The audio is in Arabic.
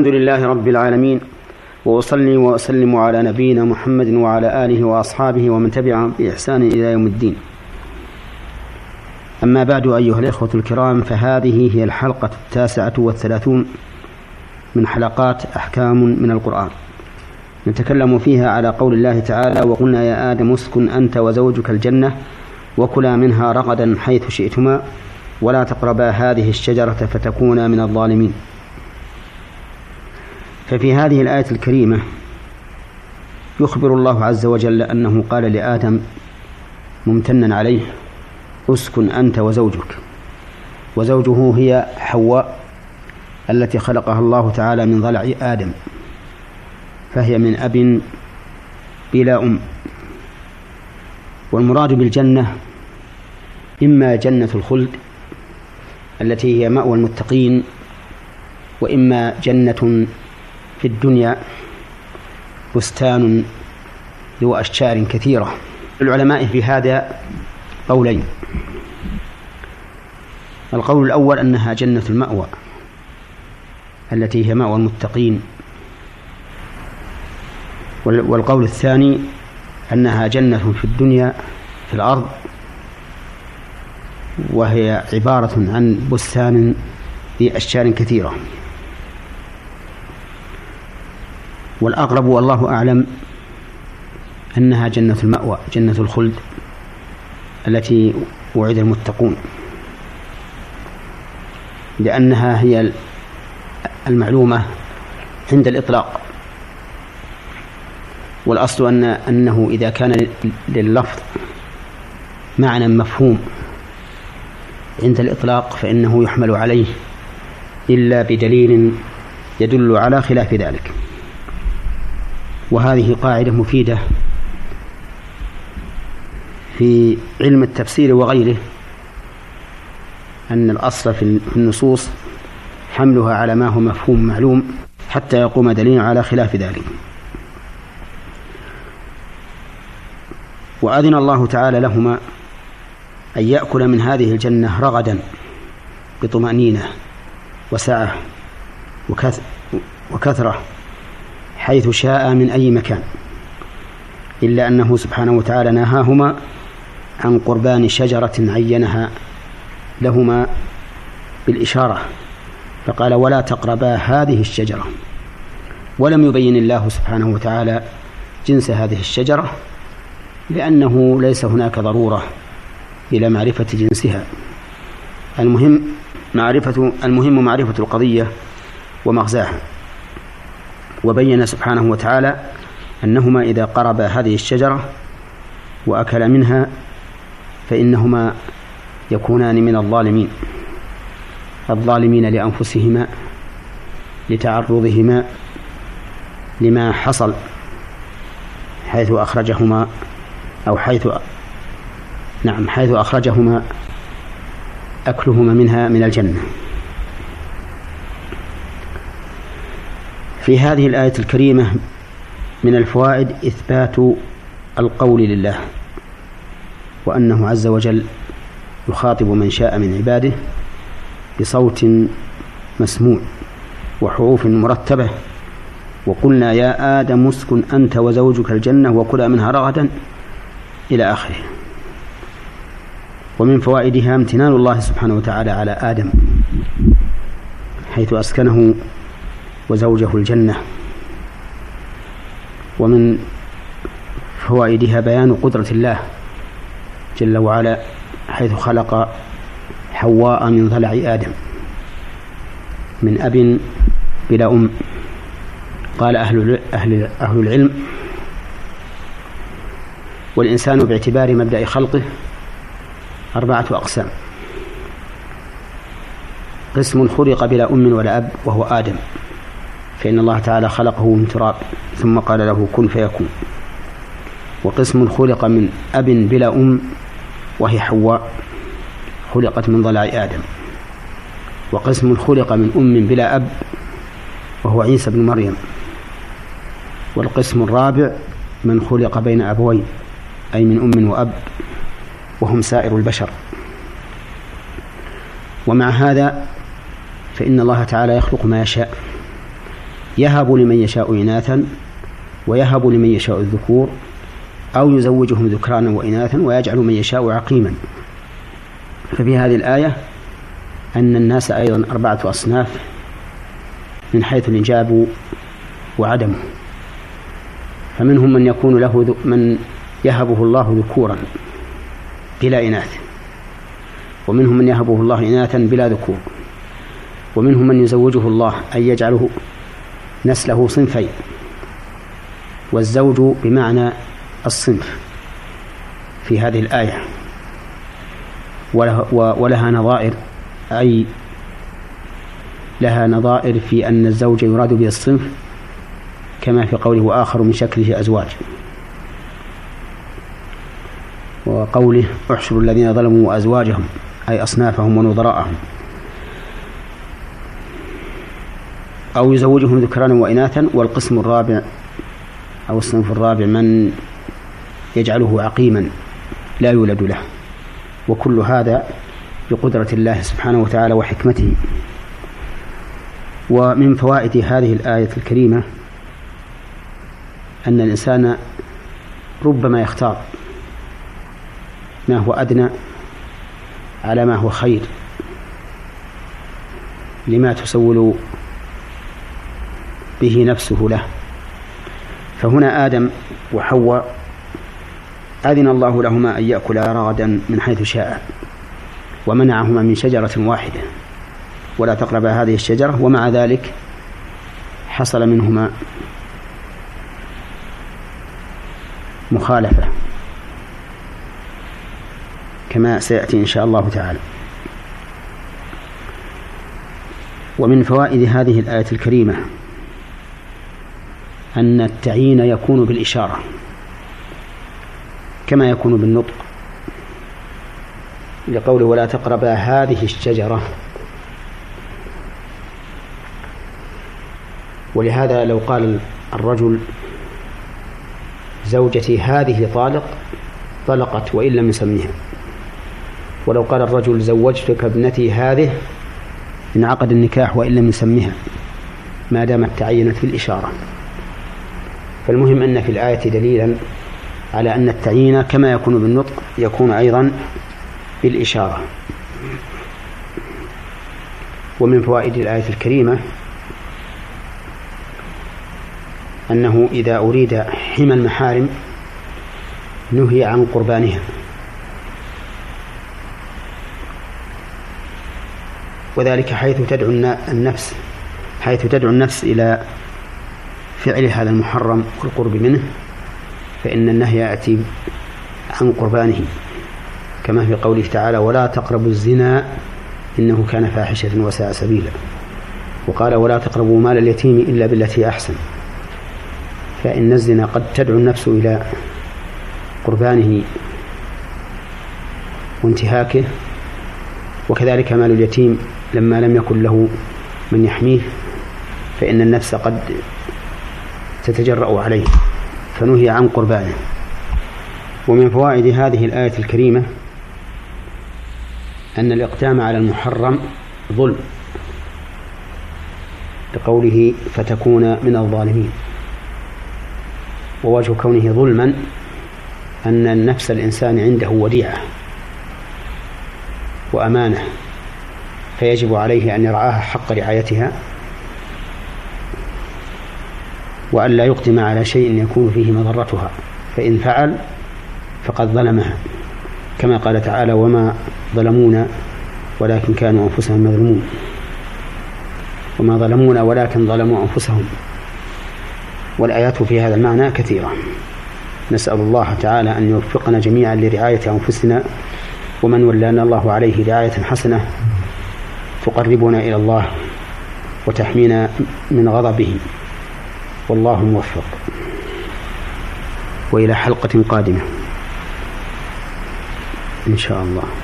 الحمد لله رب العالمين وأصلي وأسلم على نبينا محمد وعلى آله وأصحابه ومن تبعهم بإحسان إلى يوم الدين. أما بعد أيها الإخوة الكرام فهذه هي الحلقة التاسعة والثلاثون من حلقات أحكام من القرآن. نتكلم فيها على قول الله تعالى وقلنا يا آدم اسكن أنت وزوجك الجنة وكلا منها رغدا حيث شئتما ولا تقربا هذه الشجرة فتكونا من الظالمين. ففي هذه الآية الكريمة يخبر الله عز وجل أنه قال لآدم ممتنا عليه أسكن أنت وزوجك. وزوجه هي حواء التي خلقها الله تعالى من ضلع آدم فهي من أب بلا أم. والمراد بالجنة إما جنة الخلد التي هي مأوى المتقين وإما جنة في الدنيا بستان ذو أشجار كثيرة. العلماء في هذا قولين. القول الأول أنها جنة المأوى التي هي مأوى المتقين. والقول الثاني أنها جنة في الدنيا في الأرض وهي عبارة عن بستان في أشجار كثيرة. والأقرب والله أعلم أنها جنة المأوى جنة الخلد التي وعد المتقون لأنها هي المعلومة عند الإطلاق. والأصل أن أنه إذا كان لللفظ معنى مفهوم عند الإطلاق فإنه يحمل عليه إلا بدليل يدل على خلاف ذلك. وهذه قاعدة مفيدة في علم التفسير وغيره أن الأصل في النصوص حملها على ما هو مفهوم معلوم حتى يقوم دليل على خلاف ذلك. وأذن الله تعالى لهما أن يأكل من هذه الجنة رغدا بطمأنينة وسعة وكثرة حيث شاء من أي مكان. إلا أنه سبحانه وتعالى نهاهما عن قربان شجرة عينها لهما بالإشارة فقال ولا تقربا هذه الشجرة. ولم يبين الله سبحانه وتعالى جنس هذه الشجرة لأنه ليس هناك ضرورة إلى معرفة جنسها. المهم معرفة المهم معرفة القضية ومغزاها. وبين سبحانه وتعالى أنهما إذا قربا هذه الشجرة وأكلا منها فإنهما يكونان من الظالمين الظالمين لأنفسهما لتعرضهما لما حصل حيث أخرجهما أو حيث نعم حيث أخرجهما أكلهما منها من الجنة. في هذه الآية الكريمة من الفوائد إثبات القول لله وأنه عز وجل يخاطب من شاء من عباده بصوت مسموع وحروف مرتبة وقلنا يا آدم اسكن أنت وزوجك الجنة وكلا منها رغدا إلى آخره. ومن فوائدها امتنان الله سبحانه وتعالى على آدم حيث أسكنه وزوجه الجنة. ومن فوائدها بيان قدرة الله جل وعلا حيث خلق حواء من ضلع آدم من أب بلا أم. قال أهل أهل أهل العلم والإنسان باعتبار مبدأ خلقه أربعة أقسام. قسم خلق بلا أم ولا أب وهو آدم. فإن الله تعالى خلقه من تراب ثم قال له كن فيكون. وقسم خلق من أب بلا أم وهي حواء خلقت من ضلع آدم. وقسم خلق من أم بلا أب وهو عيسى بن مريم. والقسم الرابع من خلق بين أبوين أي من أم وأب وهم سائر البشر. ومع هذا فإن الله تعالى يخلق ما يشاء. يهب لمن يشاء إناثا ويهب لمن يشاء الذكور أو يزوجهم ذكرانا وإناثا ويجعل من يشاء عقيما. ففي هذه الآية أن الناس أيضا أربعة أصناف من حيث الإنجاب وعدمه فمنهم من يكون له من يهبه الله ذكورا بلا إناث. ومنهم من يهبه الله إناثا بلا ذكور. ومنهم من يزوجه الله أن يجعله نسله صنفين. والزوج بمعنى الصنف في هذه الآية. ولها نظائر أي لها نظائر في أن الزوج يراد به الصنف كما في قوله وآخر من شكله أزواج. وقوله احشروا الذين ظلموا وأزواجهم أي أصنافهم ونظراءهم. أو يزوجهم ذكرانا وإناثا والقسم الرابع أو الصنف الرابع من يجعله عقيما لا يولد له. وكل هذا بقدرة الله سبحانه وتعالى وحكمته. ومن فوائد هذه الآية الكريمة أن الإنسان ربما يختار ما هو أدنى على ما هو خير. لما تسول به نفسه له. فهنا آدم وحواء أذن الله لهما أن يأكلا رغدا من حيث شاء ومنعهما من شجرة واحدة. ولا تقربا هذه الشجرة ومع ذلك حصل منهما مخالفة. كما سيأتي إن شاء الله تعالى. ومن فوائد هذه الآية الكريمة أن التعيين يكون بالإشارة كما يكون بالنطق لقوله ولا تقربا هذه الشجرة. ولهذا لو قال الرجل زوجتي هذه طالق طلقت وإن لم يسميها. ولو قال الرجل زوجتك ابنتي هذه انعقد النكاح وإن لم يسمها ما دامت تعينت في الإشارة فالمهم أن في الآية دليلا على أن التعيين كما يكون بالنطق يكون أيضا بالإشارة. ومن فوائد الآية الكريمة أنه إذا أريد حمى المحارم نهي عن قربانها. وذلك حيث تدعو النفس حيث تدعو النفس إلى فعل هذا المحرم والقرب منه فإن النهي يأتي عن قربانه كما في قوله تعالى ولا تقربوا الزنا إنه كان فاحشة وساء سبيلا. وقال ولا تقربوا مال اليتيم إلا بالتي أحسن. فإن الزنا قد تدعو النفس إلى قربانه وانتهاكه وكذلك مال اليتيم لما لم يكن له من يحميه فإن النفس قد تتجرأ عليه فنهي عن قربانه. ومن فوائد هذه الآية الكريمة أن الإقدام على المحرم ظلم لقوله فتكون من الظالمين. ووجه كونه ظلما أن النفس الإنسان عنده وديعة وأمانة فيجب عليه أن يرعاها حق رعايتها وأن لا يقدم على شيء يكون فيه مضرتها فإن فعل فقد ظلمها كما قال تعالى وما ظلمونا ولكن كانوا أنفسهم يظلمون. وما ظلمونا ولكن ظلموا أنفسهم. والآيات في هذا المعنى كثيرة. نسأل الله تعالى أن يوفقنا جميعا لرعاية أنفسنا ومن ولانا الله عليه رعاية حسنة تقربنا إلى الله وتحمينا من غضبه. والله موفق. وإلى حلقة قادمة. إن شاء الله.